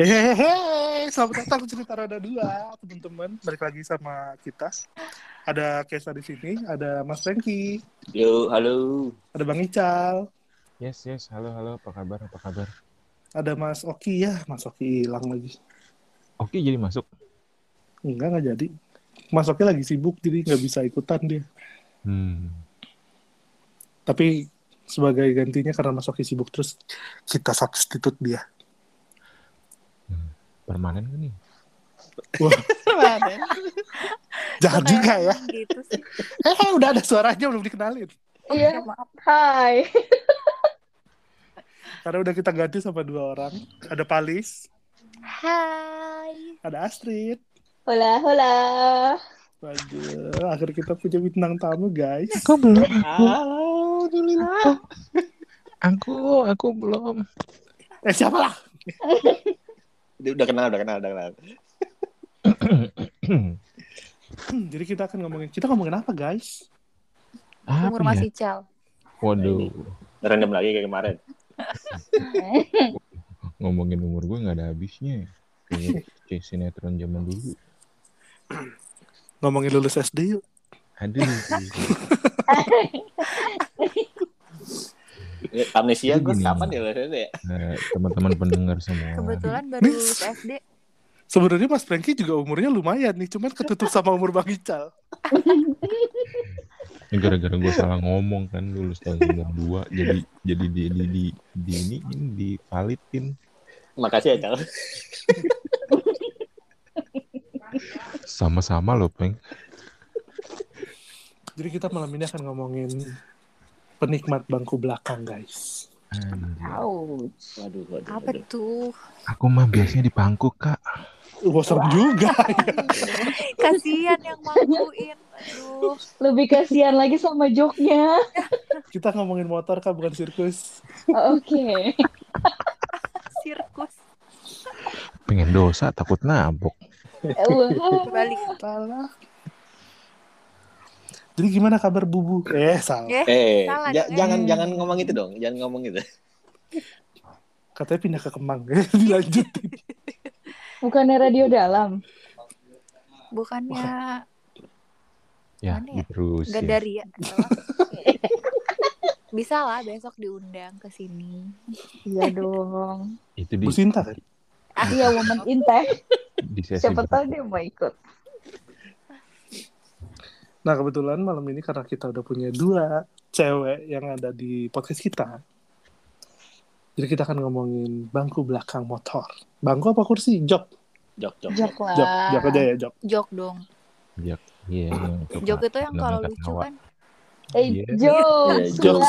Hehehe, selamat datang cerita roda dua, teman-teman. Balik lagi sama kita. Ada Kesa di sini, ada Mas Franky, Yo, halo. ada Bang Ical, Yes, yes. Halo, halo. Apa kabar? Apa kabar? ada Mas Oki ya. Mas Oki hilang lagi. Oke, jadi masuk. Enggak, nggak jadi. Mas Oki lagi sibuk, jadi nggak bisa ikutan dia. Hmm. Tapi sebagai gantinya karena Mas Oki sibuk terus, kita substitute dia. Permanen kan nih? Wah, jahat juga ya. gitu sih. Eh, udah ada suaranya belum dikenalin. Ya, Iya, maaf. hai. Karena udah kita ganti sama dua orang. Ada Palis, Hai. ada Astrid. Hola, hola. Waduh, akhirnya kita punya bintang tamu guys. Aku belum. Alhamdulillah. Aku, aku belum. Eh siapa lah? Dia udah kenal, udah kenal, udah kenal. Hmm, jadi kita akan ngomongin, kita ngomongin apa guys? Umur Apa ya? masih cal. Waduh. Random lagi kayak kemarin. Ngomongin umur gue nggak ada habisnya. Kayak sinetron zaman dulu. Ngomongin lulus SD yuk. Aduh. Ya, Amnesia gue kapan ya? Ya? Nah, teman-teman pendengar semua. Kebetulan baru lulus SD. Sebenarnya Mas Franky juga umurnya lumayan nih, cuman ketutup sama umur Bang Ical. Ini gara-gara gue salah ngomong kan lulus tahun 92 jadi jadi di di di, di ini ini di validin Makasih ya, Cal. sama-sama loh peng Jadi kita malam ini akan ngomongin penikmat bangku belakang guys. Anjir. Ouch. Waduh, waduh, Apa waduh. tuh? aku mah biasanya di pangku kak Wah serem juga. Kasihan yang mangkuin. Aduh. Lebih kasihan lagi sama joknya. Kita ngomongin motor kan bukan sirkus. Oke. Sirkus. pengen dosa takut nabok. Balik. Jadi gimana kabar Bubu? Eh salah. Eh, Eh, Salah ja- eh. jangan jangan ngomong itu dong, jangan ngomong itu. Katanya pindah ke Kemang. Dilanjutin. Bukannya radio dalam. bukannya ya ya? terus gak ya. dari ya? Bisa lah besok diundang ke sini. Iya dong. itu di Bu Sinta kan? Iya, woman inteh. di sesi Siapa tahu dia mau ikut. Nah kebetulan malam ini karena kita udah punya dua cewek yang ada di podcast kita. Jadi kita akan ngomongin bangku belakang motor. Bangku apa kursi? Jok. Jok, jok. Jok lah. Jok. Jok aja ya jok. Jok dong. iya yang suka Jok itu yang kalau lucu kan. Eh, Iya. jok. Iya, Jok.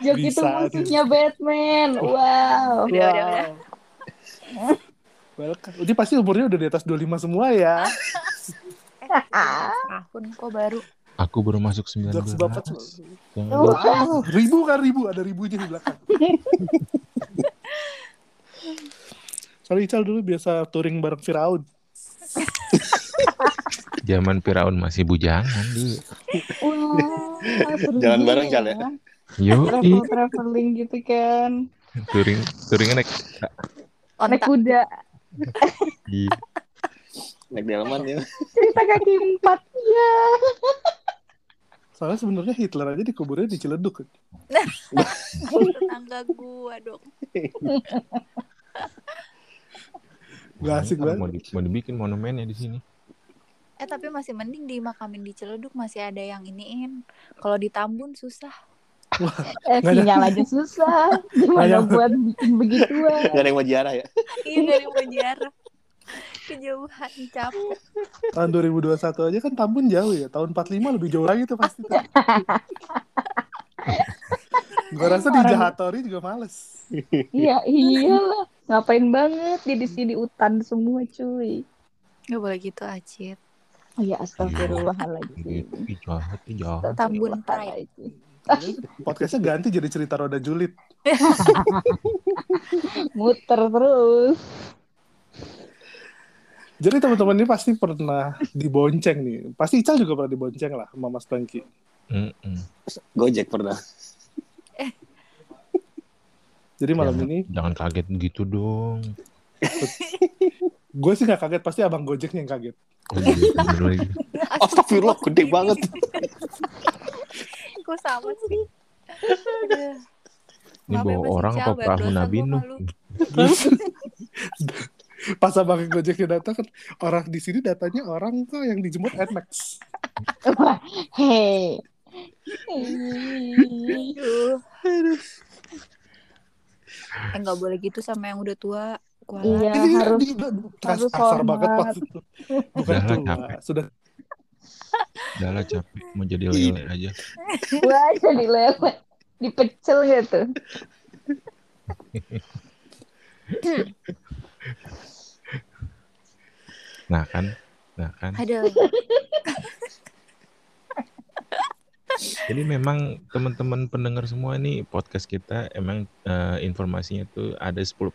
Jok itu musuhnya Batman. Wow. Udah, udah, udah. Welcome. Ini pasti umurnya udah di atas 25 semua ya. Tahun kok baru. aku baru masuk 19 Jokes bapak yang Oh. Wow, ribu kan ribu, ada ribunya di belakang. Soalnya Ical dulu biasa touring bareng Firaun. zaman Firaun masih bujangan dulu Wah, seru Jalan bareng, Cal, ya? yo Travel traveling gitu kan. touring touringnya naik Naik kuda. Di Naik delman ya. Cerita kaki empat. Ya. Soalnya sebenarnya Hitler aja dikuburnya di Ciledug. Tetangga gua dong. Gak asik banget. mau, di- mau dibikin monumennya di sini Eh tapi masih mending dimakamin di Ciledug masih ada yang iniin. Kalau di Tambun susah. Eh, Nggak ada. sinyal aja susah. Gimana ada. buat bikin begituan? Gak ada yang mau ziarah ya. Iya dari penjara. Kejauhan capek. Tahun 2021 aja kan Tambun jauh ya. Tahun 45 lebih jauh lagi tuh pasti. Tuh. Gue rasa di Jahatori juga males. Iya, iyalah. Ngapain banget di sini hutan semua, cuy. Gak boleh gitu Acit. Oh ya astagfirullahaladzim. gitu Ih, jahat ih, jahat Tambun Astagfirullahaladzim. Podcastnya ganti jadi cerita roda julid. Muter terus. Jadi teman-teman ini pasti pernah dibonceng nih. Pasti Ical juga pernah dibonceng lah sama Mas Franky. Mm-mm. Gojek pernah. Jadi malam Jangan- ini Jangan kaget gitu dong. gue sih gak kaget pasti abang gojeknya yang kaget Oh, iya. Astagfirullah, gede banget. Kok sama sih? Ini ya, bawa orang apa perahu Nabi Nuh? pas abang gojeknya datang kan orang di sini datanya orang kok yang dijemput Nmax Hei. Aduh. Eh nggak boleh gitu sama yang udah tua. Kuala. Iya, Ini harus harus kasar banget pas itu. Bukan Udah tua, capek. sudah Udah lah capek mau jadi lele aja. Wah, jadi lele. Dipecel gitu. Nah kan, nah kan. Aduh. Jadi memang teman-teman pendengar semua ini podcast kita emang eh, informasinya tuh ada 10%.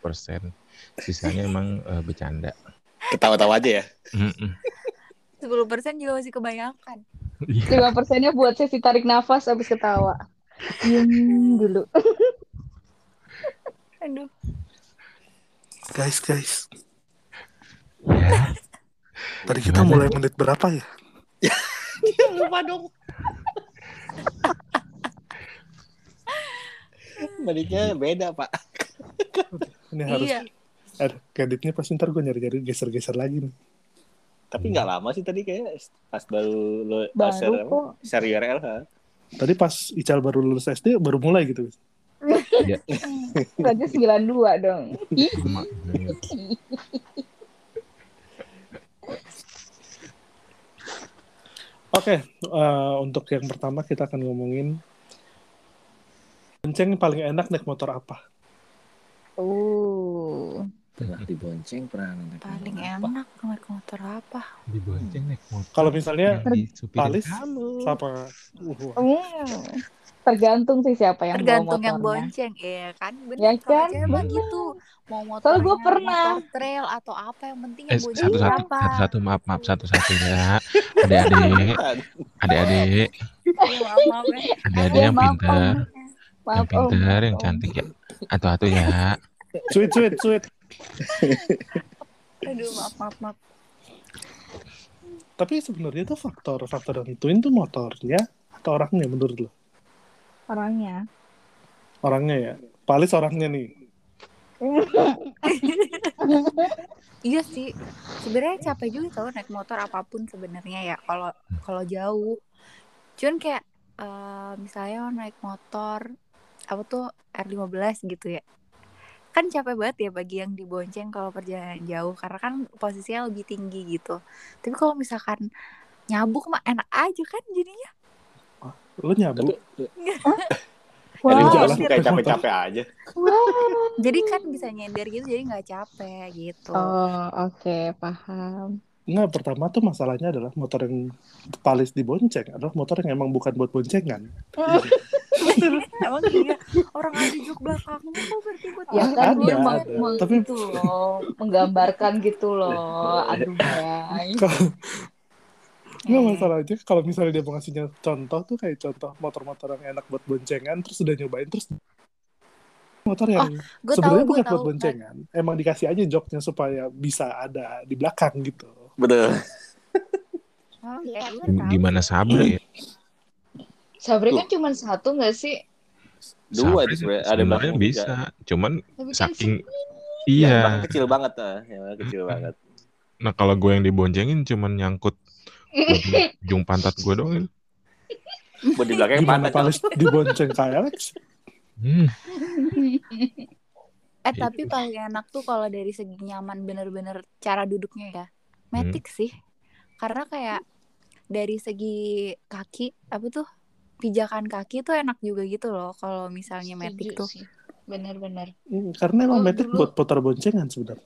Sisanya emang eh, bercanda. Ketawa-tawa aja ya. Mm-mm. 10% juga masih kebanyakan. Iya. Lima persennya buat sesi tarik nafas habis ketawa. Diem dulu. Aduh. guys guys tadi kita Gimana? mulai menit berapa ya Lupa dong. Menitnya beda, Pak. ini harus Iya. eh, kreditnya pasti ntar gue nyari-nyari geser-geser lagi nih Tapi nggak lama sih tadi kayak pas baru lo Baru share kok. share URL ha. tadi pas Ical baru lulus SD baru mulai gitu Berarti 92 dong. Oke, eh, untuk yang pertama kita akan ngomongin bonceng paling enak naik motor apa? Uh. Pernah dibonceng, pernah naik Paling motor apa? enak naik motor apa? Dibonceng naik motor. Kalau misalnya yang Palis kamu. sama uh, Hmm. Tergantung sih siapa yang Tergantung bawa yang motornya. bonceng, iya kan? Bener, Ya kan? cewek mah Bener. gitu. Mau motor gua pernah. motor trail atau apa yang penting Eh, yang bonceng satu-satu, berapa? satu-satu, maaf, maaf, satu-satu ya. Adik-adik, adik-adik, adik-adik Ya, yang pintar, yang pintar, yang cantik ya. Atu-atu ya. sweet sweet sweet. Aduh, maaf, maaf, maaf. Tapi sebenarnya itu faktor-faktor yang nentuin tuh motornya atau orangnya menurut lo? Orangnya. Orangnya ya. Palis orangnya nih. Iya sih, sebenarnya capek juga tau naik motor apa pun sebenarnya ya kalau kalau jauh. Cuman kayak eh, misalnya naik motor apa tuh R15 gitu ya. Kan capek banget ya bagi yang dibonceng kalau perjalanan jauh karena kan posisinya lebih tinggi gitu. Tapi kalau misalkan nyabuk mah enak aja kan jadinya. Lo nyabuk. Wow. jalan kayak naik motor. capek-capek aja. Wah. Jadi kan bisa nyender gitu jadi nggak capek gitu. Oh, oke, paham. Nggak, pertama tuh masalahnya adalah motor yang Palis dibonceng adalah motor yang emang bukan buat boncengan. Emang iya orang ada jok belakangnya kok berarti buat Ya kan Ada, dia ada. meng- meng- Tapi- gitu loh, menggambarkan gitu loh. Aduh, guys. Nggak Eh. masalahnya kalau misalnya dia mau ngasihnya contoh tuh kayak contoh motor-motor yang enak buat boncengan terus udah nyobain terus motor yang tahu sebenarnya gue bukan tahu. buat boncengan emang dikasih aja joknya supaya bisa ada di belakang gitu Betul. Oh, ya. Gimana Sabri ya? Sabri kan cuma satu nggak sih? Dua Sabri itu sebenarnya. Ada sebenarnya belakang juga. bisa, cuman Tapi kan saking iya. kecil banget ah, yang kecil banget. Nah kalau gue yang diboncengin cuman nyangkut ujung- ujung pantat gue doang. Buat di belakangnya gimana pantat. Palis dibonceng kayak Alex Hmm. Eh tapi paling enak tuh kalau dari segi nyaman bener-bener cara duduknya ya. Hmm. Matic sih. Karena kayak dari segi kaki apa tuh pijakan kaki tuh enak juga gitu loh kalau misalnya Matic Setuju tuh. sih. Bener-bener. Hmm, karena emang Oh, Matic dulu- buat putar boncengan sebenarnya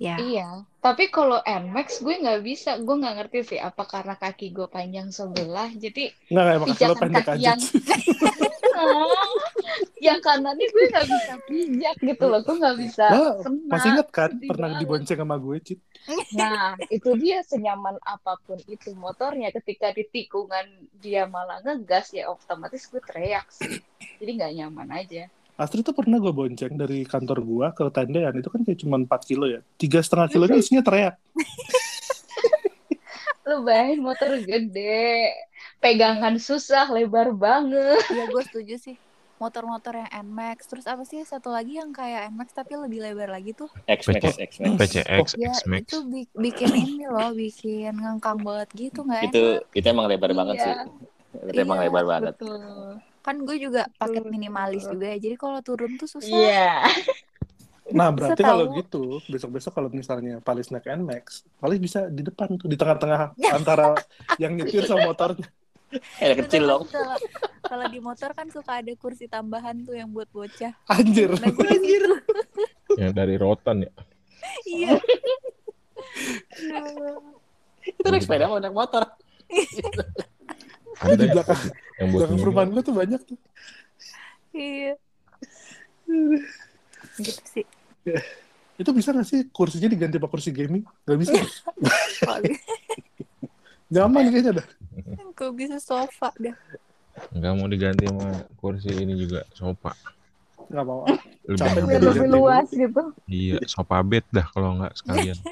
Ya. Iya. Tapi kalau Nmax gue nggak bisa. Gue nggak ngerti sih apa karena kaki gue panjang sebelah. Jadi nggak emang Pijakan pendek kaki aja yang- yang kanannya gue nggak bisa pijak gitu loh. Gue nggak bisa Lah, kena. masih inget kan sedih pernah banget. dibonceng sama gue Cit Nah, itu dia senyaman apa pun itu motornya ketika di tikungan dia malah ngegas ya otomatis gue teriak sih. Jadi nggak nyaman aja. Astrid tuh pernah gue bonceng dari kantor gua ke tendean itu kan kayak cuma 4 kilo ya tiga setengah kilonya isinya teriak Lu bayangin motor gede, pegangan susah, lebar banget. Iya gue setuju sih. Motor-motor yang Nmax, terus apa sih satu lagi yang kayak Nmax tapi lebih lebar lagi tuh? X-Max, X-Max. PCX, Ya X-Max. itu bi- bikin ini loh, bikin ngangkang banget gitu nggak Itu enak. itu emang lebar banget Iya. sih. Itu emang Iya, lebar banget. Kan gue juga paket minimalis juga ya, jadi kalau turun tuh susah. Iya. nah berarti kalau gitu besok-besok kalau misalnya Palis naik Nmax Palis bisa di depan tuh di tengah-tengah antara yang nyetir sama motornya Eh, kecil dong. Kalau di motor kan suka ada kursi tambahan tuh yang buat bocah. anjir Nah, situ. Yang dari rotan ya. Iya. Itu naik sepeda mau naik motor. Ada di belakang yang buat belakang perumahan gua tuh banyak tuh Iya. Gitu sih. itu bisa gak sih kursinya diganti pakai kursi gaming gak bisa nyaman kayaknya dah kalau bisa sofa dah. Nggak mau diganti sama kursi ini juga sofa. nggak mau Lebih luas gitu. Iya, sofa bed dah kalau nggak sekalian.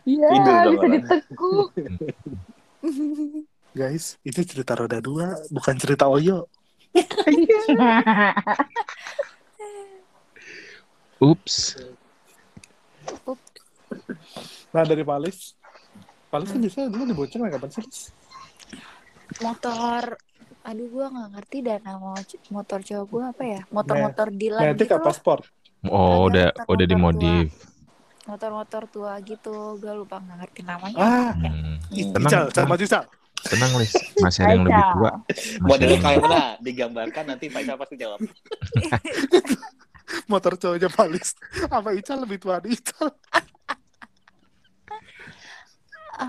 Iya, bisa ditekuk. guys itu cerita roda dua bukan cerita Oyo. Ups. nah dari Palis. Palis kan biasanya dulu dibonceng naik kapan sih motor aduh gua nggak ngerti dah nama motor cowok gua apa ya? Motor-motor Dilan Matic gitu apa loh sport Oh, udah Ada motor-motor udah dimodif. motor-motor tua gitu gua lupa nggak ngerti namanya. Ah Hmm. Ical sama Ical tenang Lis. Masih ada yang lebih tua. Modelnya kayak mana? Digambarkan nanti Pak Ical pasti jawab. motor cowoknya Palis apa Ical lebih tua dari Ical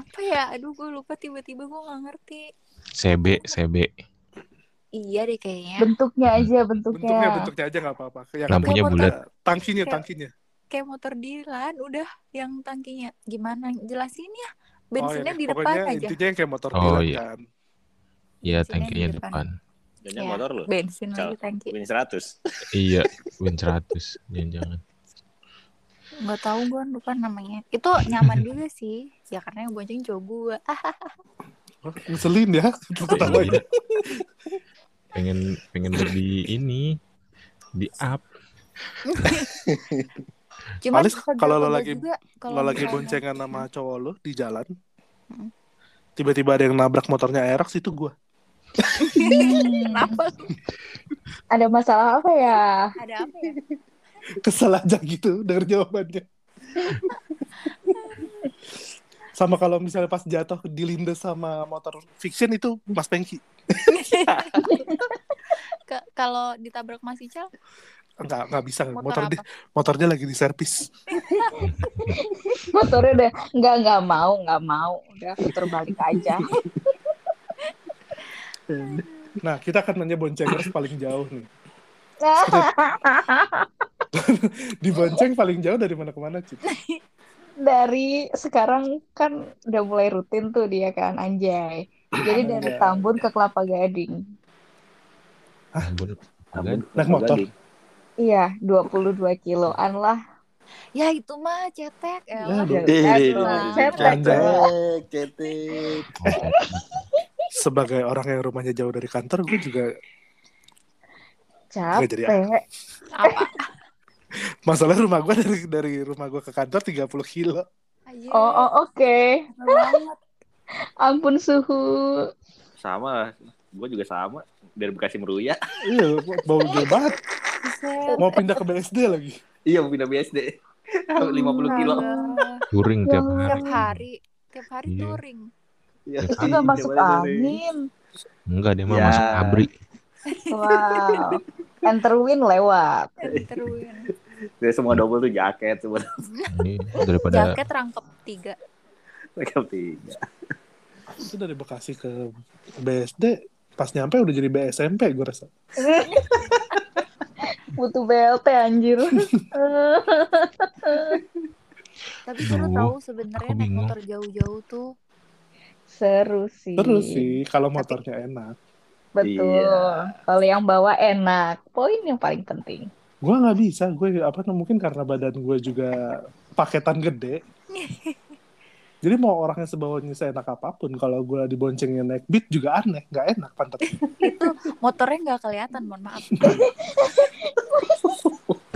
apa ya aduh gua lupa tiba-tiba gua nggak ngerti CB, CB. iya deh kayaknya bentuknya aja, bentuknya. bentuknya bentuknya aja nggak apa-apa yang Lampunya bulat. tangkinya tangkinya kayak motor Dilan udah yang tangkinya gimana jelasin ya Oh, bensinnya iya. di depan pokoknya aja intinya yang kayak motor Oh, iya. kan Iya, Bensinnya tangkinya di depan. depan. Jangan Ya, motor lu. bensin lagi tangki Win 100. Iya, Win 100. Jangan-jangan. nggak tahu gua lupa namanya itu nyaman juga sih ya karena yang bonceng cowok gua ah Oh, ngeselin ya ketawanya Iya. pengen pengen lebih ini di up Cuman Palis, pegel-pegel kalau lo lagi- juga, kalau lo lagi boncengan sama cowok lo di jalan Hmm. tiba-tiba ada yang nabrak motornya Aerox itu gue Kenapa? Ada masalah apa ya? Ada apa ya? kesel aja gitu denger jawabannya sama kalau misalnya pas jatuh dilindas sama motor fiction itu Mas Pengki kalau ditabrak Mas Ical, nggak nggak bisa motor, motor apa? di, motornya lagi di servis Motornya udah nggak nggak mau nggak mau udah putar balik aja. nah kita akan nanya boncengers paling jauh nih di bonceng paling jauh dari mana ke mana Cip? dari sekarang kan udah mulai rutin tuh dia kan anjay. Jadi dari. Tambun ke Kelapa Gading. Ambon. Ambon, Naik motor. Gading. Iya, 22 kiloan lah. Ya itu mah cetek ya. Ya, cetek. Anjay. Cetek. sebagai orang yang rumahnya jauh dari kantor gue juga Nggak jadi Capek. Apa? masalah rumah gue dari dari rumah gue ke kantor 30 kilo. Oh, oh oke. banget. Ampun suhu. Sama. Gue juga sama. Dari Bekasi Meruya. iya bau gede banget mau pindah ke BSD lagi Iya, mau pindah BSD. 50 kilo. Touring tiap hari Tiap hari. Tiap hari Iya. touring. Iya. Tiap Itu nggak masuk angin. enggak dia mah Ya. masuk abri Wow. Enterwin lewat. Touring. Dia semua double tuh jaket semua. ini daripada Jaket rangkep tiga. Mereka tiga. itu dari Bekasi ke BSD pas nyampe udah jadi BSMP gue rasa Butuh BLT anjir. Tapi seru tahu sebenarnya naik motor jauh-jauh tuh. Seru sih. terus sih kalau motornya enak Betul. Iya. Kalau yang bawa enak. Poin yang paling penting. Gue nggak bisa, gue apa mungkin karena badan gue juga paketan gede. Jadi mau orangnya sebawanya seenak apa pun, kalau gue diboncengnya naik beat juga aneh, nggak enak pantat. Itu motornya nggak kelihatan, mohon maaf.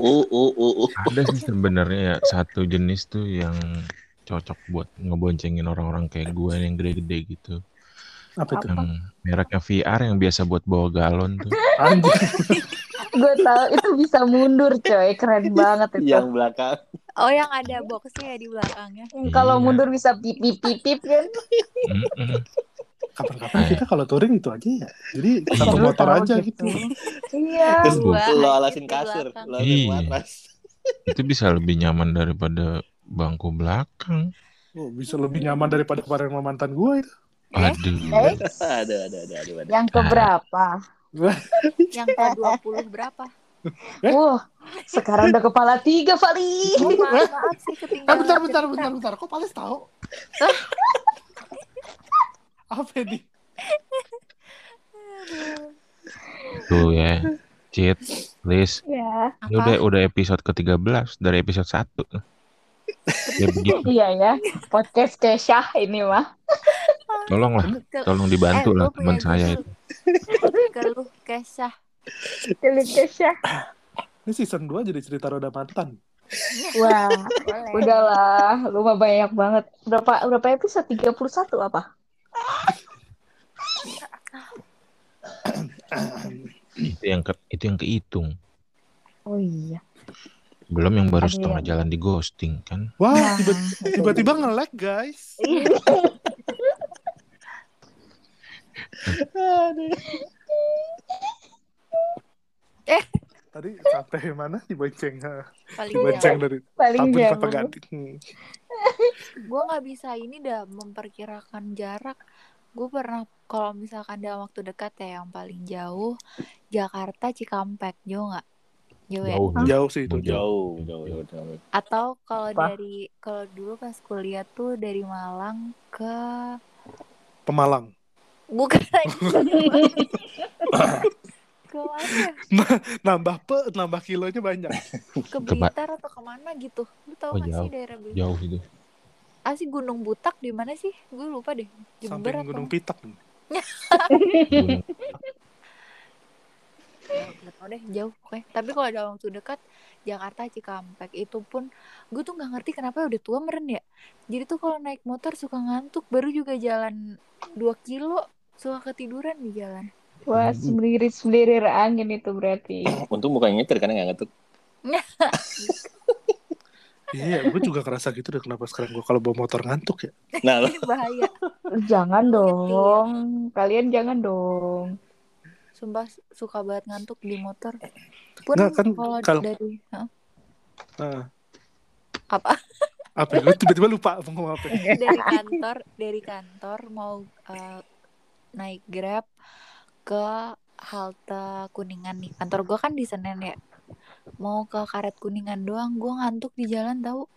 Uh, uh, uh, uh. Ada sih sebenarnya ya satu jenis tuh yang cocok buat ngeboncengin orang-orang kayak gue yang gede-gede gitu. Apa itu? Yang mereknya VR yang biasa buat bawa galon tuh. Anjir. Gue tahu itu bisa mundur coy, keren banget itu. Yang belakang. Oh, yang ada boxnya ya di belakangnya. Kalau Iya. mundur bisa pip pip pip pip kan. Kapan-kapan kita kalau touring itu aja ya. Jadi satu Seru motor aja gitu. gitu. Iya. Terus lo alasin kasur, lo alasin Iya. matras. Itu bisa lebih nyaman daripada bangku belakang. Oh, bisa lebih nyaman daripada kemarin sama mantan gue itu. Aduh. Eh, Ada, ada, ada, ada, ada. yang keberapa? Yang ke 20 berapa? Eh? Wah, sekarang udah kepala tiga, Fali. Oh, maaf, maaf sih Eh, ketinggalan. bentar, bentar, bentar, bentar. Kok Pales tahu? Apa ini? Tuh ya. Cheat, Liz. Ya, Ini udah udah episode ke-13 dari episode 1. Ya begitu. iya ya. Podcast Kesha ini mah. Tolonglah, tolong dibantu eh, lah teman saya itu. Keluh kesah. Keluh Kesha. Ini season 2 jadi cerita roda mantan. Wah, Boleh. udahlah. Lu mah banyak banget. Berapa berapa episode? 31 apa? Itu yang ke, itu yang kehitung. Oh iya. Belum yang baru setengah jalan di ghosting kan. Wah, Nah. tiba- tiba-tiba nge-lag guys. Tadi sampai mana dibonceng? ha? Paling Dibonceng dari Paling Tabun jauh. Kelapa Gading. Hmm. Gue nggak bisa ini dah memperkirakan jarak. Gue pernah kalau misalkan dalam waktu dekat ya yang paling jauh Jakarta Cikampek jauh nggak? Jauh ya? Jauh. Jauh sih itu. Jauh, Jauh. jauh, jauh, jauh. Atau kalau dari kalau dulu pas kuliah tuh dari Malang ke Pemalang. Bukan lagi ke mana? ya? Nambah pe, nambah kilonya banyak. Ke Blitar atau ke mana gitu? Lu tahu Oh, nggak sih daerah Blitar? Jauh itu. Ah sih Gunung Butak di mana sih? Gue lupa deh. Jember Samping atau Gunung Pitak. Gak tau deh jauh pokoknya tapi kalau dalam waktu dekat Jakarta Cikampek itu pun gue tuh nggak ngerti kenapa udah tua meren ya jadi tuh kalau naik motor suka ngantuk baru juga jalan 2 kilo suka ketiduran di jalan Wah, selirir-selirir angin itu berarti. Untung bukan nyetir karena nggak ngetuk. Iya, gue juga kerasa gitu deh kenapa sekarang gue kalau bawa motor ngantuk ya. Nah, bahaya Jangan Lu dong. Kalian jangan dong. sumpah suka banget ngantuk di motor pun Nggak, kan kalau kalau- dari Hah? Nah, apa apa? Gue tiba-tiba lupa mau ngomong apa. dari kantor dari kantor mau eh, naik grab ke halte kuningan nih kantor gue kan di senen ya mau ke karet kuningan doang gue ngantuk di jalan tahu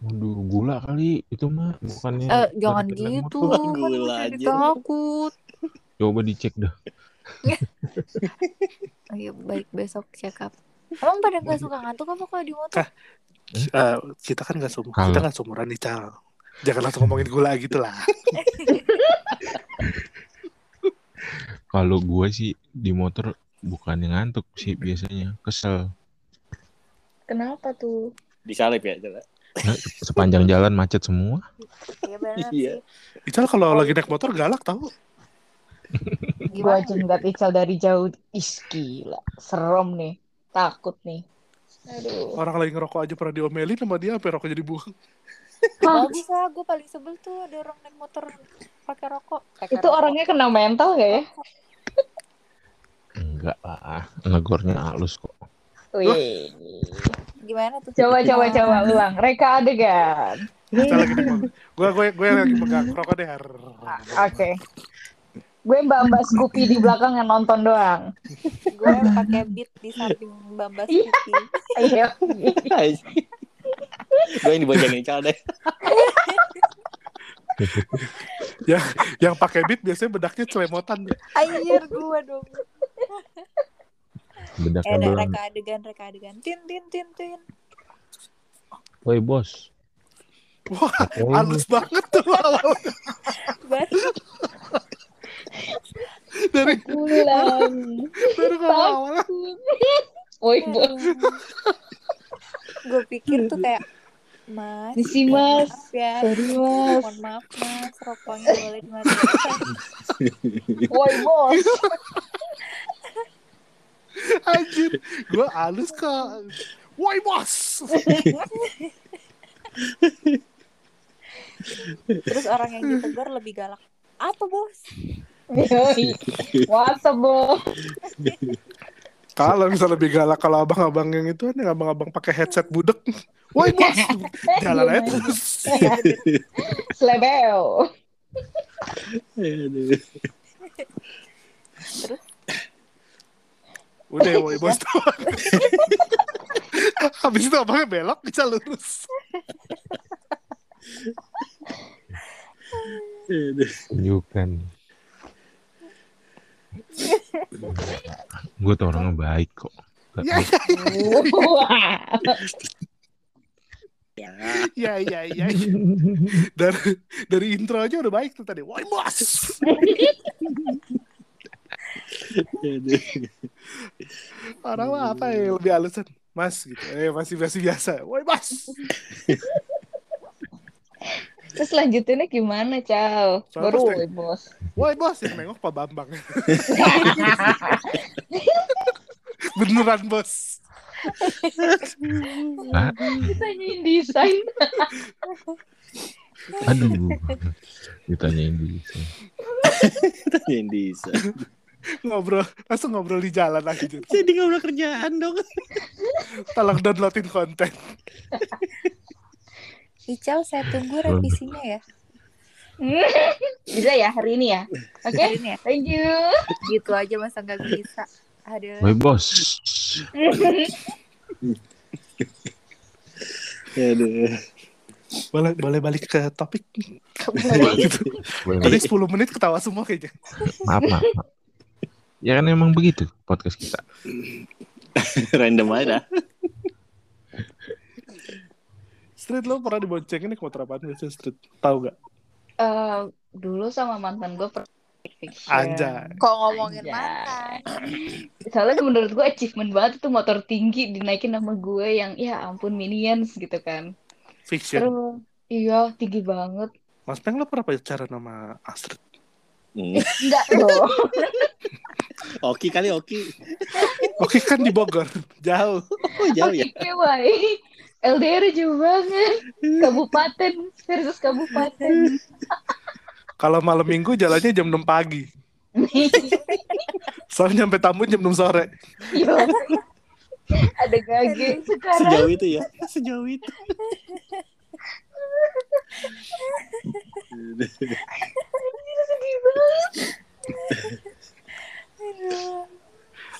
Waduh, gula kali itu mah bukannya. eh jangan gitu kan Gula aja. takut Coba dicek dah. oh, iya baik besok check up emang pada nggak suka ngantuk apa kalau di motor Eh, kita kan nggak sum Kalau- kita nggak seumuran nih Cal. Jangan langsung ngomongin gula gitu lah. Kalau gue sih di motor bukan yang ngantuk sih biasanya, kesel. Kenapa tuh? disalip ya, coba. Nah, sepanjang jalan macet semua. iya benar Iya. sih Ical kalau lagi naik motor galak tahu. Gue aja ngeliat Ical dari jauh. Ih, gila. Serem nih. Takut nih. Aduh. Orang lagi ngerokok aja pernah diomelin sama dia sampai rokok jadi buang. Bagus lah gue paling sebel tuh ada orang naik motor pakai rokok Pakai itu rokok. orangnya kena mental gak ya? Enggak lah, negornya halus kok. Wih. gimana tuh Coba, coba, coba ulang. Reka adegan. Gue gue gue lagi pegang rokok deh. Har. Oke. Gue mbak-mbak Scoopy di belakang yang nonton doang. gue pakai beat di samping bambas Iya. putih Ayo. Gue yang diboncengin Cal deh. Yang pakai beat biasanya bedaknya celemotan. deh. Anjir gue dong Bedak Eh, reka adegan, reka adegan. Tin, tin, tin, tin. Woi bos. Wah, halus banget tuh awal Baru dari Pulang. dari awalnya. Woi, bos. gue pikir tuh kayak Mas, Misi, mohon Mas. maaf ya. Sorry, Mas. Mohon maaf mas, rokoknya boleh dimatikan. Woi, bos. Anjir, gue halus kok. Woi bos. Terus orang yang ditegur lebih galak. Apa bos? What's up, bos? Kalau misalnya lebih galak kalau abang-abang yang itu kan yang abang-abang pakai headset budek. Woi bos, jalan aja terus. Slebeo. Aduh. Udah woi bos doang. Habis itu abangnya belok bisa lurus. Aduh. tunjukkan. Gue tuh orangnya baik kok. Ya, ya, ya. Dari dari intro aja udah baik tuh tadi. Woi bos. Orang mah apa ya lebih halusan. Mas gitu. Eh masih masih biasa. Woi bos. Terus lanjutinnya gimana, Cal? Soalnya Baru woi, bos. Woi bos yang nengok Pak Bambang. Beneran bos. Ditanyain desain. aduh. Ditanyain bisa. Yang bisa. Ngobrol langsung ngobrol di jalan aja. Jadi ngobrol kerjaan dong. Tolong downloadin konten. Ical, saya tunggu revisinya ya. Bisa ya hari ini ya? Oke, Hari ini ya. thank you. Gitu aja masa nggak bisa. Aduh. Woi bos. Aduh. Boleh boleh balik ke topik. Gitu. Boleh. Tadi 10 menit ketawa semua kayaknya. Maaf, maaf, maaf. Ya kan emang begitu podcast kita. Random aja. Street lo pernah diboncengin naik motor apaan biasanya Street? Tahu gak? Eh, dulu sama mantan gue pernah fiction. Anjay. Kok ngomongin Anjay. mantan? Soalnya menurut gue achievement banget itu motor tinggi dinaikin nama gue yang ya ampun minions gitu kan. Fiction. Terus iya tinggi banget. Mas Peng lo pernah pacaran sama Astrid? Hmm. Enggak dong. Oki kali Oki. Oke kan di Bogor. Jauh. Oh jauh ya. Oke? LDR jauh banget. Kabupaten versus kabupaten. Kalau malam minggu jalannya jam 6 pagi. Soalnya nyampe Tambun jam 6 sore. Yo. Ada gage sekarang. Sejauh itu ya. Sejauh itu. Sedih banget. Aduh.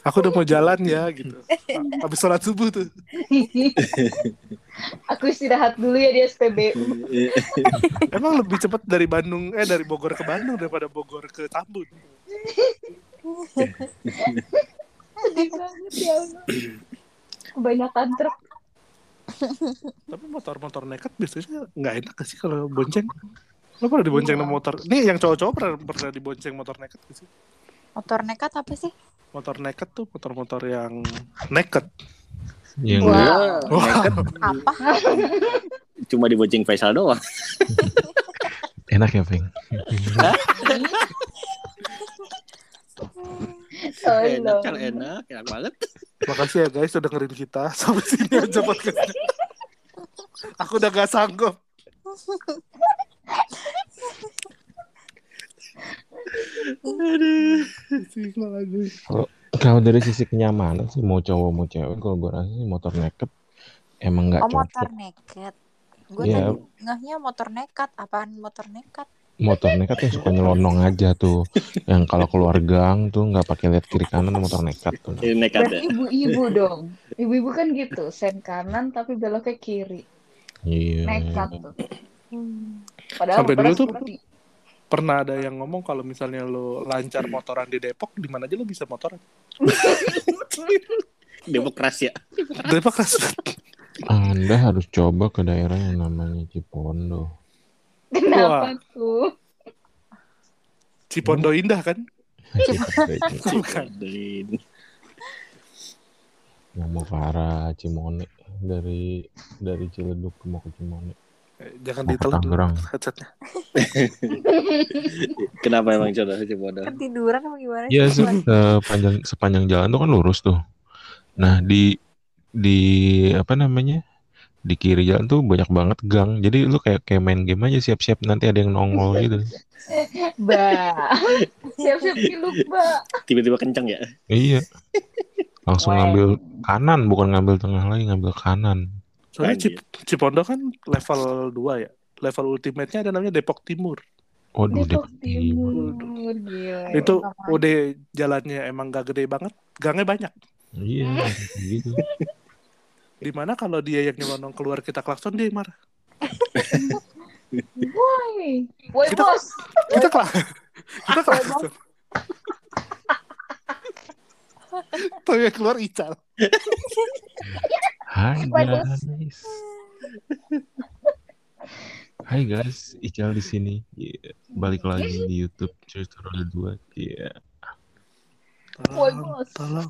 Aku udah mau jalan ya gitu. Habis sholat subuh tuh. Aku istirahat dulu ya di SPBU. Emang lebih cepat dari Bandung eh dari Bogor ke Bandung daripada Bogor ke Tambun. Sedih banget ya Allah. Kebanyakan truk. Tapi motor-motor nekat biasanya nggak enak sih kalau bonceng? Lo pernah dibonceng sama motor? Nih yang cowok-cowok pernah, pernah dibonceng motor nekat gak sih? Motor nekat apa sih? Motor nekat tuh motor-motor yang nekat. Yang Wah. Naked Apa? cuma dibonceng Faisal doang. enak ya, Feng. Enak Tolong. kan enak, enak banget. Makasih ya guys udah dengerin kita sampai sini aja podcastnya. Aku udah gak sanggup. Aduh. Sini lagi. Kalau dari sisi kenyamanan sih mau cowok mau cewek kalau gue rasa sih motor naked emang nggak Oh motor cocok. nekat. Gue Iya. tadi ngehnya motor nekat. Apaan motor nekat? Motor nekat tuh suka nyelonong aja tuh. Yang kalau keluar gang tuh nggak pakai lihat kiri kanan motor nekat tuh. Ini nekat ya. ibu-ibu dong. Ibu-ibu kan gitu, sen kanan tapi beloknya kiri. Iya. Nekat tuh. Padahal Sampai dulu tuh. Pernah ada yang ngomong kalau misalnya lo lancar motoran di Depok, di mana aja lo bisa motoran. Demokrasi ya. Depok keras. Anda harus coba ke daerah yang namanya Cipondo. Kenapa tuh? Cipondo Indah kan? Cipondo Bukan. yang mau ke arah Cimone dari dari Ciledug mau ke Cimone. Jangan ditelan Tangerang. headsetnya. Kenapa emang coba Cipondo? Ketiduran apa gimana? Iya sepanjang sepanjang jalan tuh kan lurus tuh. Nah di di apa namanya di kiri jalan tuh banyak banget gang. Jadi lu kayak kayak main game aja siap-siap nanti ada yang nongol gitu. Ba. Siap-siap kiluk, Ba. Tiba-tiba kenceng ya. Iya. Langsung ngambil kanan bukan ngambil tengah lagi ngambil kanan. Soalnya. Cip- Cipondo kan level 2 ya. Level ultimate-nya ada namanya Depok Timur. Waduh Depok Depok Timur. Timur, gila. itu udah jalannya emang gak gede banget. Gangnya banyak. Iya gitu. Di mana kalau dia yang nyelonong keluar kita klakson dia marah. Woi. Woi, Kita- bos. Kita klakson. kita klakson. Tuh yang keluar Ical. Hai guys. Hai guys, Ical di sini. Iya, Balik lagi di YouTube cerita roda dua. Iya. Woi, Tolong, tolong.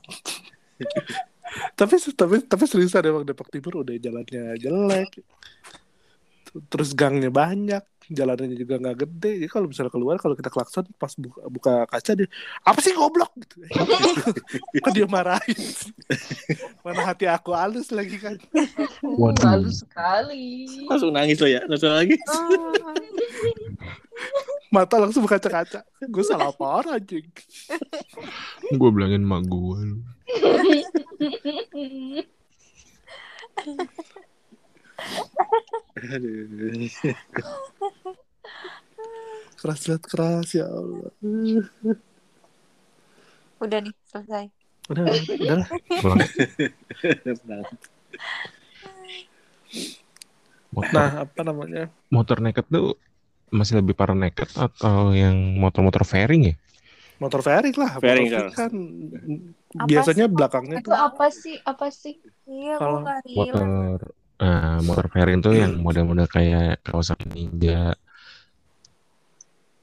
tapi tapi tapi seriusan emang Depok Timur udah jalannya jelek. Terus gangnya banyak, jalannya juga nggak gede. Jadi kalau misalnya keluar kalau kita klakson pas buka, buka kaca dia apa sih goblok gitu. kan dia marahin. Mana hati aku halus lagi kan. Waduh. Halus sekali. Langsung nangis lo ya. Langsung nangis. Oh, Mata langsung berkaca-kaca. Gue salah apa anjing. Gue bilangin mak gue lu. Aduh. Keras lihat keras ya Allah. udah nih selesai. Udah, udah lah. Pulang. Nah, Motor, Nah, apa namanya? motor naked tuh masih lebih parah naked atau yang motor-motor fairing ya? Motor fairing lah. Fairing, kan Apa biasanya sih? belakangnya Itu apa sih? Apa sih? Iya, Kalau. Motor Nah, motor fairing tuh yang model-model kayak Kawasaki Ninja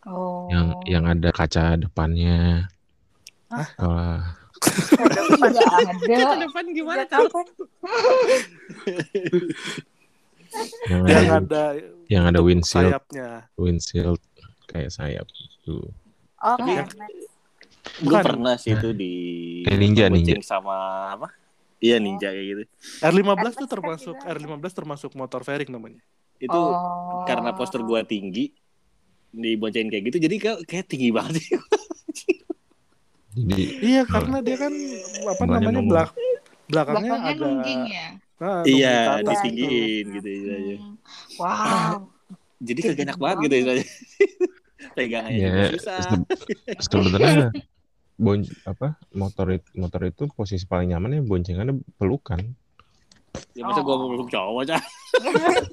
Oh. yang yang ada kaca depannya. Hah? Wah, Tidak ada. depan Udah kapan? yang yang ada, ada yang ada windshield, sayapnya. windshield kayak sayap tuh. Oh, Tapi- Gue Bukan. pernah sih itu di Kayak ninja, ninja. sama apa? Iya ninja kayak gitu. R15 tuh termasuk juga. R15 termasuk motor fairing namanya. Itu Oh. karena postur gua tinggi diboncengin kayak gitu jadi kayak, tinggi banget sih. Jadi Iya, karena dia kan apa namanya belak belakangnya, Belakangnya ada nungging ya. Nah, iya, ditinggiin gitu istilahnya. Hmm. Wow. Jadi kagak enak banget gitu istilahnya. Pegangannya ya susah. se- sebenarnya bon apa motor itu motor itu posisi paling nyaman ya boncengannya pelukan. Ya masa gua mau peluk cowok aja.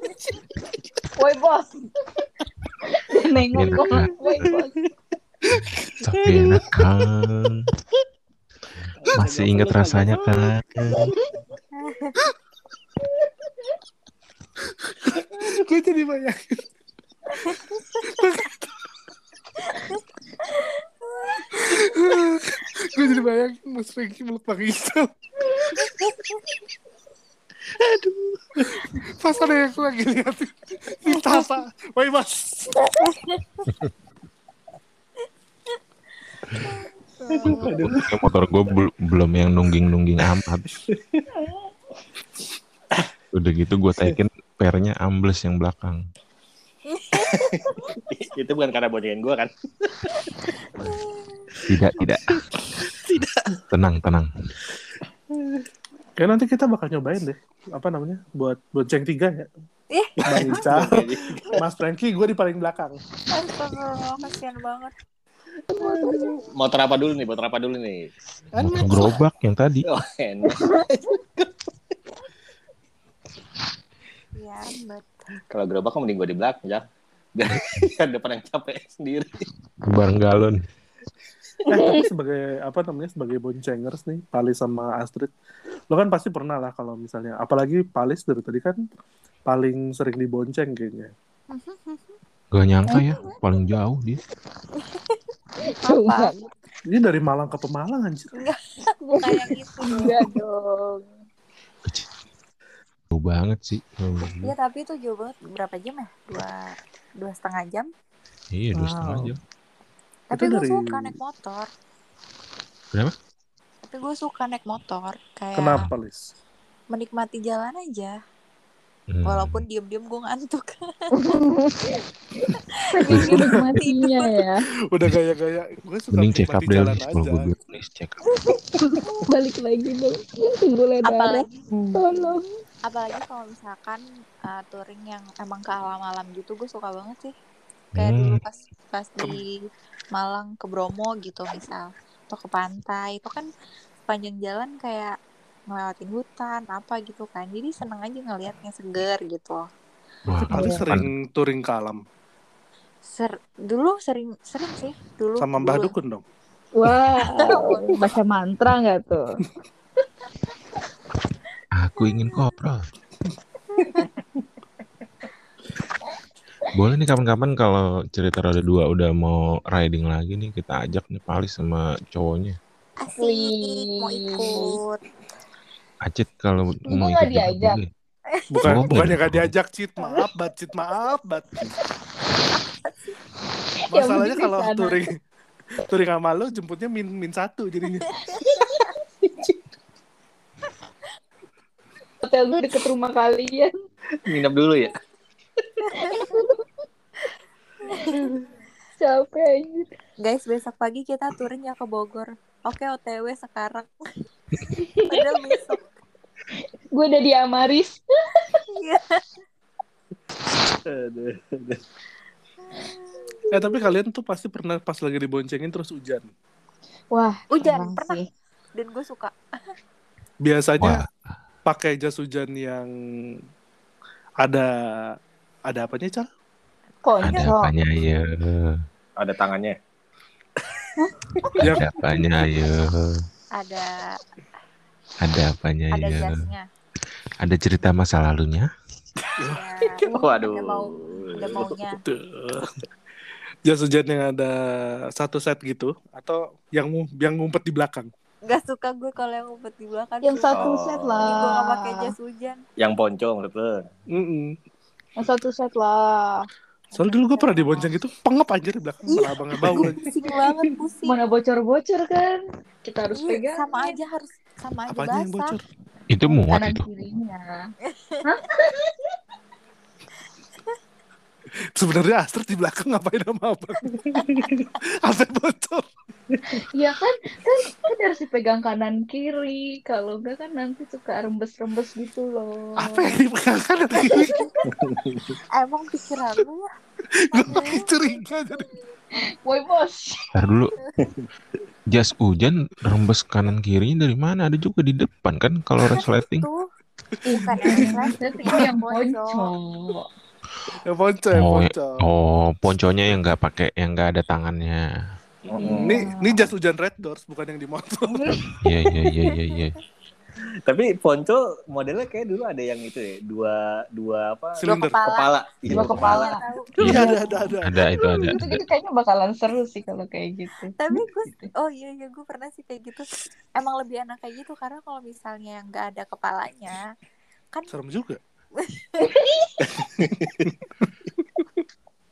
Woi, bos. Nengok kok. Woi, bos. Tapi enak kan. Masih ingat rasanya kan. Gue jadi bayangin. Gue jadi bayangin Mas Franky meluk Bang Ical. Aduh. Pas ada yang lagi liatin. Minta apa? Woi mas. Kayak motor gue belum yang nungging-nungging amat. Udah gitu gue taikin pernya ambles yang belakang. itu bukan karena boncengan gua kan. Tidak, tidak. Tenang, tenang. Kayak nanti kita bakal nyobain deh. Apa namanya? Buat bonceng tiga ya. Ih. Bang Ical, Mas Franky, gue di paling belakang. Astagfirullah, kasihan banget. Motor apa dulu nih? Motor apa dulu nih? Gerobak yang tadi. Oh, enak. Bet. Kalau gerobak kan mending gua di belakang, ya. Biar depan yang capek sendiri. Bareng galon. Eh tapi sebagai apa namanya sebagai boncengers nih, Palis sama Astrid, lo kan pasti pernah lah kalau misalnya, apalagi Palis dari tadi kan paling sering dibonceng kayaknya. Gak nyangka ya, paling jauh dia. Ini dari Malang ke Pemalang anjir. bukan yang itu enggak dong. Jauh banget sih. Iya tapi itu jauh banget berapa jam ya dua dua setengah jam Iya, dua Wow. setengah jam. Tapi gue dari- suka naik motor Kenapa? tapi gue suka naik motor kayak Kenapa, Lis? menikmati jalan aja Hmm. walaupun diem-diem gue ngantuk menikmatinya ya. Udah gaya-gaya, gue suka Mending check up menikmati deh jalan aja. gue check up. Balik lagi dong. Darah. apalagi Tolong. apalagi kalau misalkan uh, touring yang emang ke alam-alam gitu gue suka banget sih kayak Hmm. dulu pas pas di Malang ke Bromo gitu misal atau ke pantai itu kan sepanjang jalan kayak ngelewatin hutan apa gitu kan jadi seneng aja ngelihatnya seger gitu Wah, Paling Iya. sering touring ke alam. Ser dulu sering sering sih dulu Sama Mbah dulu. Dukun dong. Wow. Baca mantra nggak tuh? Aku ingin koprol. Boleh nih kapan-kapan kalau cerita roda dua udah mau riding lagi nih kita ajak nih Palis sama cowoknya. asik mau ikut Acit kalau Ini mau ikut diajak. Bukan Oh, bukannya boleh. gak diajak cheat, maaf bat cheat, maaf bat. Ya, Masalahnya kalau touring touring sama lo jemputnya min min satu jadinya. Hotel gue deket rumah kalian. Nginep dulu ya. Capek anjir. guys besok pagi kita touring ya ke Bogor oke OTW sekarang padahal besok Gue udah di Amaris. Iya. Eh tapi kalian tuh pasti pernah pas lagi diboncengin terus hujan. Wah, Hujan, pernah. sih. dan gue suka Biasanya pakai jas hujan yang ada ada apanya cal? Ada Ponco. apanya ya? Ada tangannya. Ada apanya ya? ada Ada apanya ada ya? jasnya Ada cerita masa lalunya? ya, Waduh. ada mau ada maunya Tuh. jas hujan yang ada satu set gitu atau yang mu- yang ngumpet di belakang. Gak suka gue kalau yang ngumpet di belakang Yang suka. satu Oh. set Jadi gue gak lah. pakai jas hujan Yang ponco menurut lo. Mm-mm. Yang satu set lah. Soalnya dulu gue pernah dibonceng gitu, pengep aja di belakang, Iya. malah abangnya bau gue lagi. pusing banget pusing Mana bocor-bocor kan? Kita harus Iya, pegang. sama aja harus sama aja Apanya yang basah bocor? Itu muat Kanan itu. kirinya. Sebenarnya Astrid di belakang ngapain sama abang? Sampai bocor. Iya kan, kan, kan harus dipegang kanan kiri. Kalau enggak kan nanti suka rembes-rembes gitu loh. Apa yang dipegang kanan kiri? emang pikiran lu ya Gue curiga jadi. Woi bos. Ntar dulu. Jas hujan rembes kanan kirinya dari mana? Ada juga di depan kan kalau resleting. tuh bukan yang ini yang ponco. Ya ponco ya Oh, ponco. Oh, ponconya yang nggak pakai, yang nggak ada tangannya. Ini ini jas hujan red doors bukan yang di motor. Iya, iya, iya, iya, iya. Tapi ponco modelnya kayak dulu ada yang itu ya, dua dua apa? Silinder. kepala. Kepala. Iya, Dua kepala. Iya ada ada ada. Ada itu ada. Itu gitu kayaknya bakalan seru sih kalau kayak gitu. tapi gue oh iya iya gue pernah sih kayak gitu emang lebih enak kayak gitu karena kalau misalnya yang nggak ada kepalanya kan Serem juga.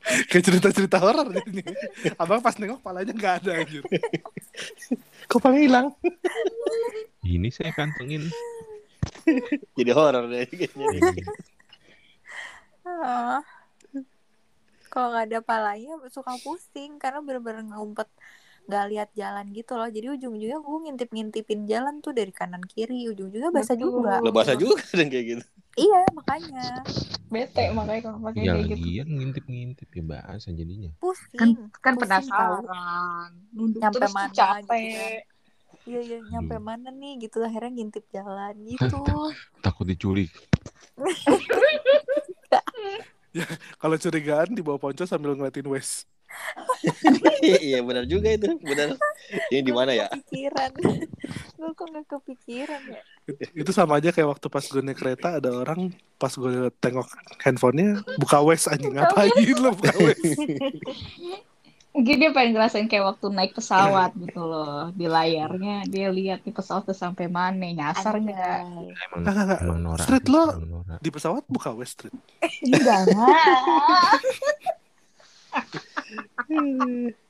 Kayak cerita-cerita horor jadinya. Abang pas nengok palanya nggak ada anjir. Kok palanya hilang? Ini saya kantongin. Jadi horor deh kayaknya. ah, kalau nggak ada palanya suka pusing karena bener-bener ngumpet nggak lihat jalan gitu loh jadi ujung-ujungnya gue ngintip-ngintipin jalan tuh dari kanan kiri ujung-ujungnya basah juga Lo bahasa juga dan kayak gitu. Iya makanya Bete makanya kalau pakai Ya kayak gitu. lagian ngintip-ngintip ya bahasa jadinya. pusing Kan kan Pusing penasaran. Nunduk Nyampe terus mana capek. iya iya nyampe Aduh. mana nih gitu akhirnya ngintip jalan gitu Takut diculik. Kalau curigaan di bawah ponco sambil ngeliatin Wes. Iya benar juga itu, benar. Ini di mana ya? Kepikiran. Gue kok gak kepikiran ya? Itu sama aja kayak waktu pas gue naik kereta ada orang pas gue tengok handphonenya buka wes anjing ngapain lo buka wes. Mungkin dia pengen ngerasain kayak waktu naik pesawat gitu loh. Di layarnya dia lihat nih pesawat tuh sampai mana, nyasar nggak? Emang, Nggak, nggak, nggak. emang Nora. Street lo. Di pesawat buka wes street. Jangan.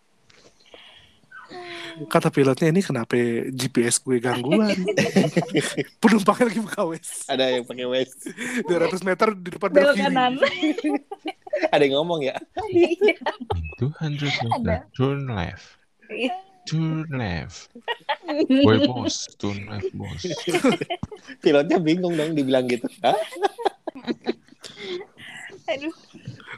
Kata pilotnya ini kenapa GPS gue gangguan. Penumpangnya lagi buka wes. Ada yang pakai wes. 200 meter di depan Belok kanan. Ada yang ngomong ya. In 200 meter, turn left. Iya. Turn left. Boy bos, turn left bos. Pilotnya bingung dong dibilang gitu. Hah? Aduh.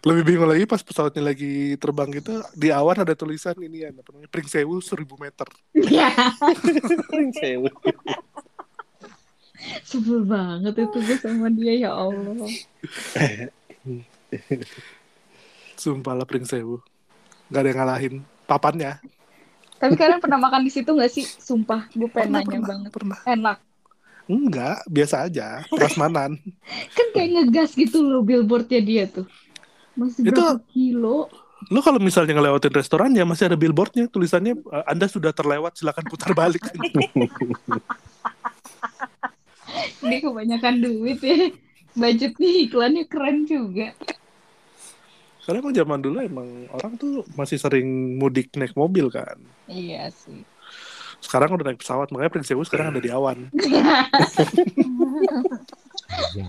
Lebih bingung lagi pas pesawatnya lagi terbang gitu di awan ada tulisan ini ya apa namanya Pringsewu 1000 meter. Ya, Sewu. sebel banget itu gue sama dia ya Allah. Sumpah lah Pringsewu. Gak ada yang ngalahin papannya. Tapi kalian pernah makan di situ nggak sih? Sumpah, gue pengen nanya pernah, banget. pernah. Enak. Enggak, biasa aja. Prasmanan. Kan kayak ngegas gitu loh billboardnya dia tuh. Masih Itu- kilo? Lo kalau misalnya ngelewatin restoran ya masih ada billboardnya tulisannya "Eh, Anda sudah terlewat silakan putar balik. Ini kebanyakan duit ya. Budgetnya iklannya keren juga. Karena emang zaman dulu emang orang tuh masih sering mudik naik mobil kan. Iya sih. Sekarang udah naik pesawat makanya Pringsewu sekarang ada di awan. Ya.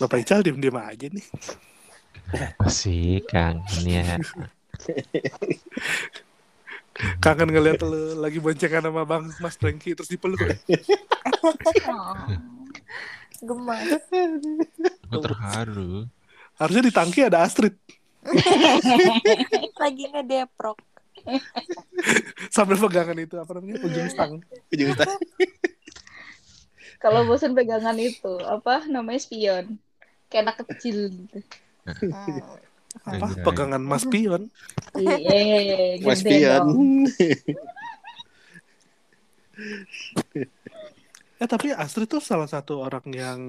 Bapak Ical diem-diem aja nih. Masih kangen ya. Kangen ngeliat lo lagi boncengan sama Bang Mas Franky terus dipeluk. ya. Gemas. Aku terharu. Harusnya di tangki ada Astrid Lagi ngedeprok. sambil pegangan itu apa namanya ujung stang. Ujung tadi. Kalau bosan pegangan itu, apa namanya spion. Kayak anak kecil gitu. Hmm. Apa pegangan Mas Pion. Iya, Mas gede Pian. dong. Eh tapi Astrid tuh salah satu orang yang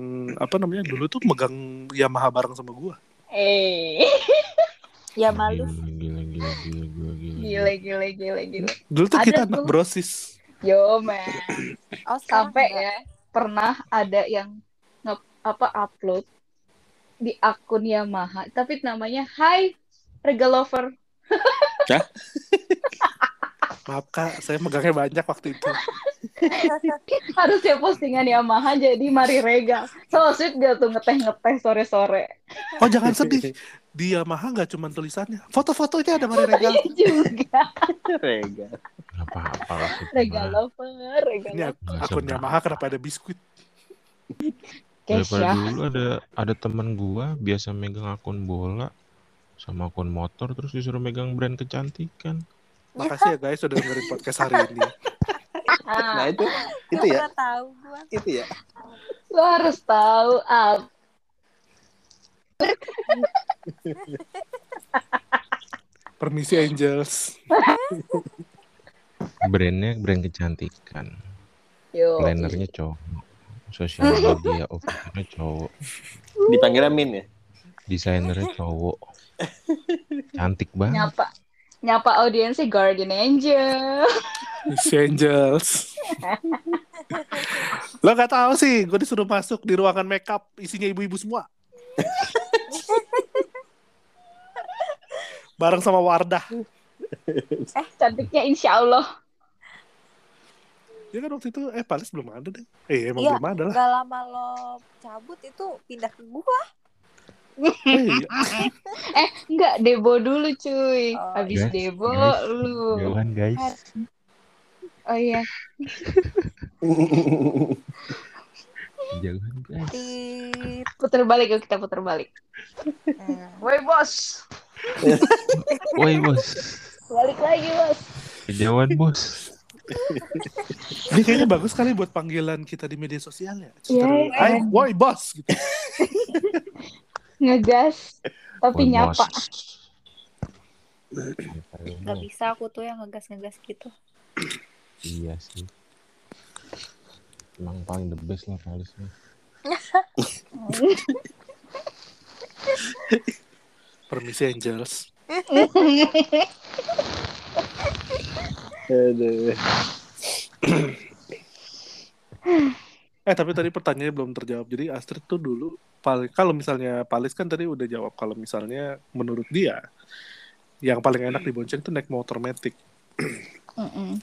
apa namanya dulu tuh megang Yamaha bareng sama gua. Eh, Ya malu. Gila, gila, gila, gila, gila, gila, gila. Dulu tuh Ada kita anak brosis. Yo, man. Oh, Sampai ya, pernah ada yang nge apa upload di akun Yamaha, tapi namanya Hi Regal Lover. Maaf kak, saya megangnya banyak waktu itu. Harusnya postingan Yamaha jadi Mari Regal. So sweet gak tuh ngeteh-ngeteh sore-sore. Oh jangan sedih. Di Yamaha nggak cuma tulisannya, foto-fotonya ada Mari Regal. juga. Rega. Nggak apa-apa lah. itu Regal. Lover, Regal Ini ak- Lover. Nggak akun. Yamaha kenapa ada biskuit? Daripada Kesha. dulu ada ada teman gua biasa megang akun bola sama akun motor terus disuruh megang brand kecantikan. Makasih ya guys sudah dengerin podcast hari ini. Nah Ah, itu itu Nggak ya. tahu gua. Itu ya. lo harus tahu ah, Permisi Angels. Brandnya brand kecantikan. Yo. Plannernya cowok. Sosial media officernya cowok. Dipanggil Amin ya. Desainernya cowok. Cantik banget. Nyapa. Nyapa audiensnya Guardian Angel. Permisi Angels. Lo gak tahu sih, gue disuruh masuk di ruangan makeup isinya ibu-ibu semua. Bareng sama Wardah. Cantiknya insya Allah. Ya kan waktu itu, eh Palis belum ada deh. Eh emang Iya. belum ada lah. Gak lama lo cabut itu pindah ke gua. Eh, iya. Eh, enggak, Debo dulu cuy. Oh, Habis Guys, Debo guys. lu. Jauhan guys. Oh iya. Jauhan guys. Putar balik yuk kita putar balik. Hmm. Woi bos. Woi bos. Balik lagi bos. Kejauhan bos. Ini kayaknya bagus sekali buat panggilan kita di media sosial ya. Iya, Hai, iya. woi bos gitu. ngegas tapi Boy nyapa. boss. Gak bisa aku tuh yang ngegas-ngegas gitu. Iya sih. Emang paling the best lah Palisnya. Permisi Angels. Aduh. Eh tapi tadi pertanyaannya belum terjawab. Jadi Astrid tuh dulu kalau misalnya Palis kan tadi udah jawab kalau misalnya menurut dia yang paling enak dibonceng tuh naik motor metik. Mm-mm.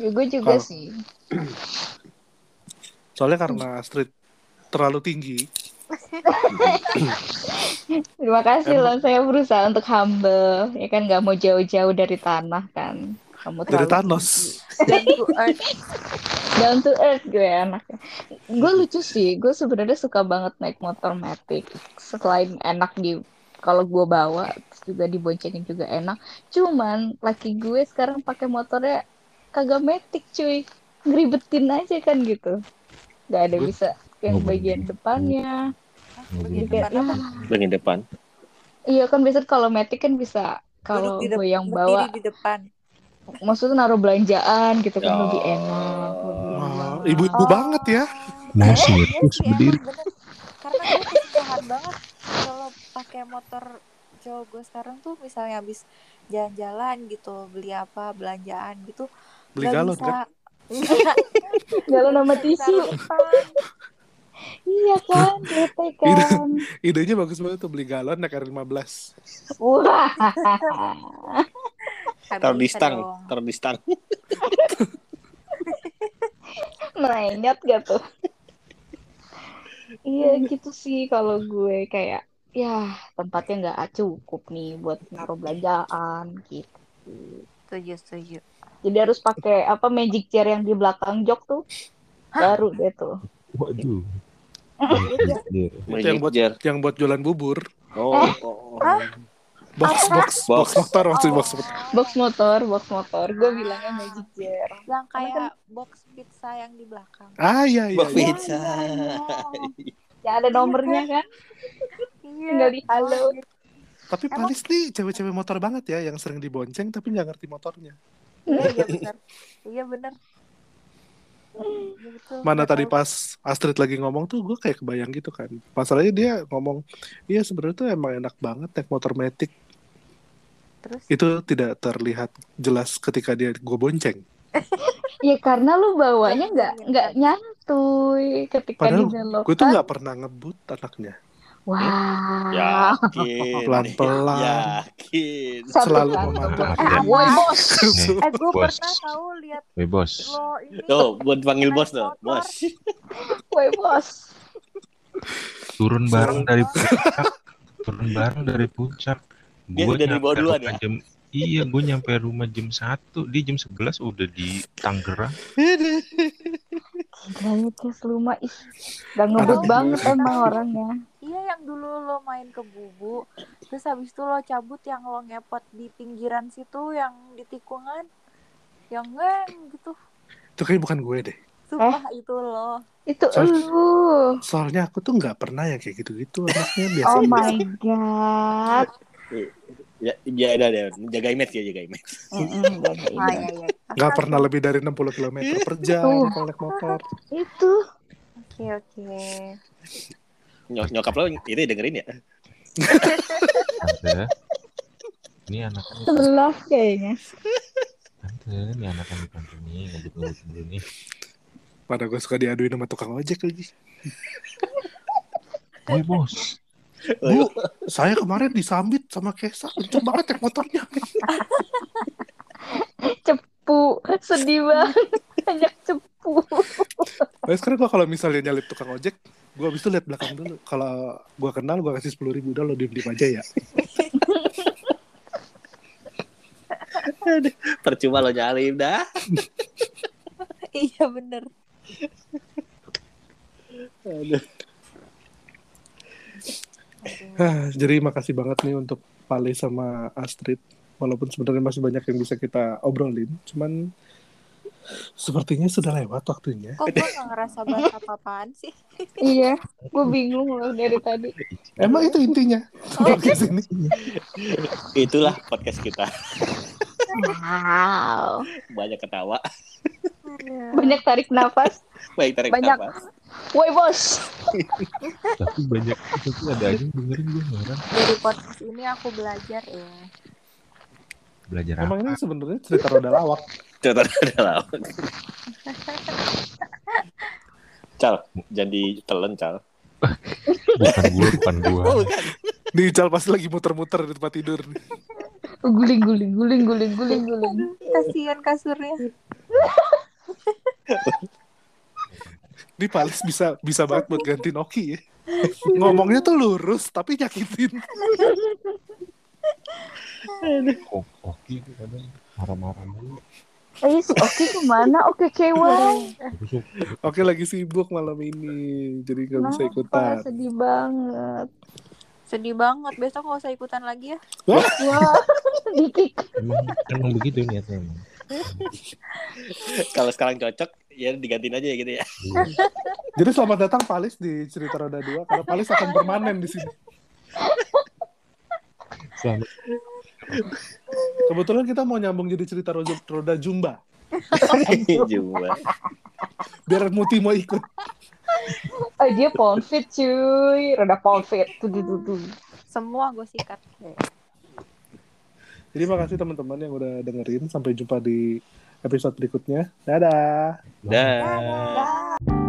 Ya, gue juga Kalau- sih. Soalnya karena Astrid terlalu tinggi, Terima kasih loh, saya berusaha untuk humble. Ya kan nggak mau jauh-jauh dari tanah kan. Kamu dari Thanos. Dan to earth. down to earth gue anaknya. Gue lucu sih, gue sebenarnya suka banget naik motor matic. Selain enak di kalau gue bawa, terus juga diboncengin juga enak. Cuman laki gue sekarang pakai motornya kagak matic cuy, ngeribetin aja kan gitu. Gak ada bisa yang bagian depannya. Bagian Iya. depan? Bagian depan. Iya kan biasanya kalau matic kan bisa kalau gue yang berdiri bawa, di depan. maksudnya naruh belanjaan gitu kan Oh. lebih enak. lebih Wah, enak. ibu-ibu Oh. banget ya. Mau Iya sirkus sih, berdiri. Karena gue kesusahan banget kalau pakai motor cowok gue sekarang tuh misalnya habis jalan-jalan gitu, beli apa, belanjaan gitu. Beli nggak galon bisa. kan? Galon sama tisu. Iya kan, bete Ide- kan. Idenya bagus banget tuh beli galon naik R15. Wah. Taruh di stang, dong. taruh di stang. Merenyet gak tuh? Iya gitu sih kalau gue kayak ya tempatnya nggak cukup nih buat naruh belanjaan gitu. Setuju, setuju. Jadi harus pakai apa magic chair yang di belakang jok tuh. Baru deh tuh. Waduh. Magic yang buat-. Yang buat jualan bubur. Oh, oh, oh. Box, box, box, Box. motor maksudnya box motor. Box motor, box motor. Gue bilangnya magic chair. Yang kayak box pizza yang di belakang. Ah iya iya. Box iya. pizza. Yang ada nomornya kan? Iya. Tinggal di halo. Tapi Palis nih cewek-cewek motor banget ya yang sering dibonceng tapi nggak ngerti motornya. Iya, iya benar. Iya benar. Iya, betul. Mana tadi tahu. pas Astrid lagi ngomong tuh gue kayak kebayang gitu kan. Masalahnya dia ngomong, iya sebenarnya tuh emang enak banget naik motor metik. Terus Itu tidak terlihat jelas ketika dia gue bonceng. Ya karena lu bawanya Yang nggak nggak nyantuy ketika Padahal dibelokkan. Gue tuh nggak pernah ngebut anaknya. Wah. Yakin. Pelan-pelan. Yakin. Satu Selalu memantau. Ah, Woi bos. eh gue pernah tahu lihat Woi bos. lo ini Tuh, buat panggil bos tuh. Bos. Woi bos. Turun bareng dari puncak. Turun bareng dari puncak. Dia Gua udah dibawa nyampe duluan ya? Jam, iya, gue nyampe rumah jam 1. Dia jam 11 udah di Tangerang. Gila Kes lu mah ih. Udah ngebut banget emang orangnya. Iya yang dulu lo main ke bubu Terus habis itu lo cabut yang lo ngepot di pinggiran situ Yang di tikungan Yang ngeng gitu Itu kayak bukan gue deh. Sumpah itu lo Itu Soal- lu. Soalnya aku tuh nggak pernah yang kayak gitu-gitu anaknya biasa. Oh my god. Ya, ya udah deh. Jaga image ya, jaga image. Ada Ah ini. iya iya Nggak pernah lebih dari 60 km per jam kalau naik motor. Itu. Oke oke Nyok nyokap lo itu dengerin ya? Tante. Ini anaknya Sebelah kayaknya. Tante, ini anaknya di tante nih. Ngebut-ngebut dulu nih. Pada gue suka diaduin sama tukang ojek lagi. Woi bos. Bu, saya kemarin disambit sama Kesa, kenceng banget naik motornya. Cepu. Sedih banget. Banyak cepu. Nah sekarang gue kalau misalnya nyalip tukang ojek, gue abis itu lihat belakang dulu. Kalau gue kenal, gue kasih sepuluh ribu. Udah lo diem diem aja ya. Percuma lo nyalip dah. Iya bener Aduh. Ah, Jadi makasih banget nih untuk Pali sama Astrid. Walaupun sebenarnya masih banyak yang bisa kita obrolin, cuman Sepertinya sudah lewat waktunya. Kok gue gak ngerasa bahas apa-apaan sih? Iya, gue bingung loh dari tadi. Emang itu intinya. Podcast ini. Itulah podcast kita. Wow. Banyak ketawa, Banyak tarik nafas. baik tarik Banyak. nafas. Woi bos. Tapi banyak itu tuh ada aja yang dengerin gue heran. Dari podcast ini aku belajar ya. Belajar apa? Emang ini sebenarnya cerita roda lawak. Cerita ada lawak. Cal, jadi telan Cal. Bukan gue, bukan gue. Oh, bukan. Nih Cal pasti lagi muter-muter di tempat tidur. Guling guling guling guling guling guling. Kasihan kasurnya. Ini Palis bisa bisa banget buat ganti Noki ya. Ngomongnya tuh lurus tapi nyakitin. Oke itu kadang marah-marah mulu. Eh si Oki ke mana? Oke KY. Busuk. Oke lagi sibuk malam ini, jadi nggak bisa ikutan. Sedih banget. Sedih banget. Besok gak usah ikutan lagi ya. Wah, dikik. Emang, emang begitu niatnya emang. Kalau sekarang cocok, ya digantiin aja ya gitu ya. Iya. Jadi selamat datang Palis di cerita roda dua karena Palis akan permanen di sini. Selamat. Kebetulan kita mau nyambung jadi cerita roda, roda Jumba. Jumlah. Biar Muti mau ikut. Oh, dia ponfit cuy. Rada ponfit. Tuh tuh tuh. tuh. Semua gue sikat. Jadi makasih teman-teman yang udah dengerin. Sampai jumpa di episode berikutnya. Dadah. Dah. Dah.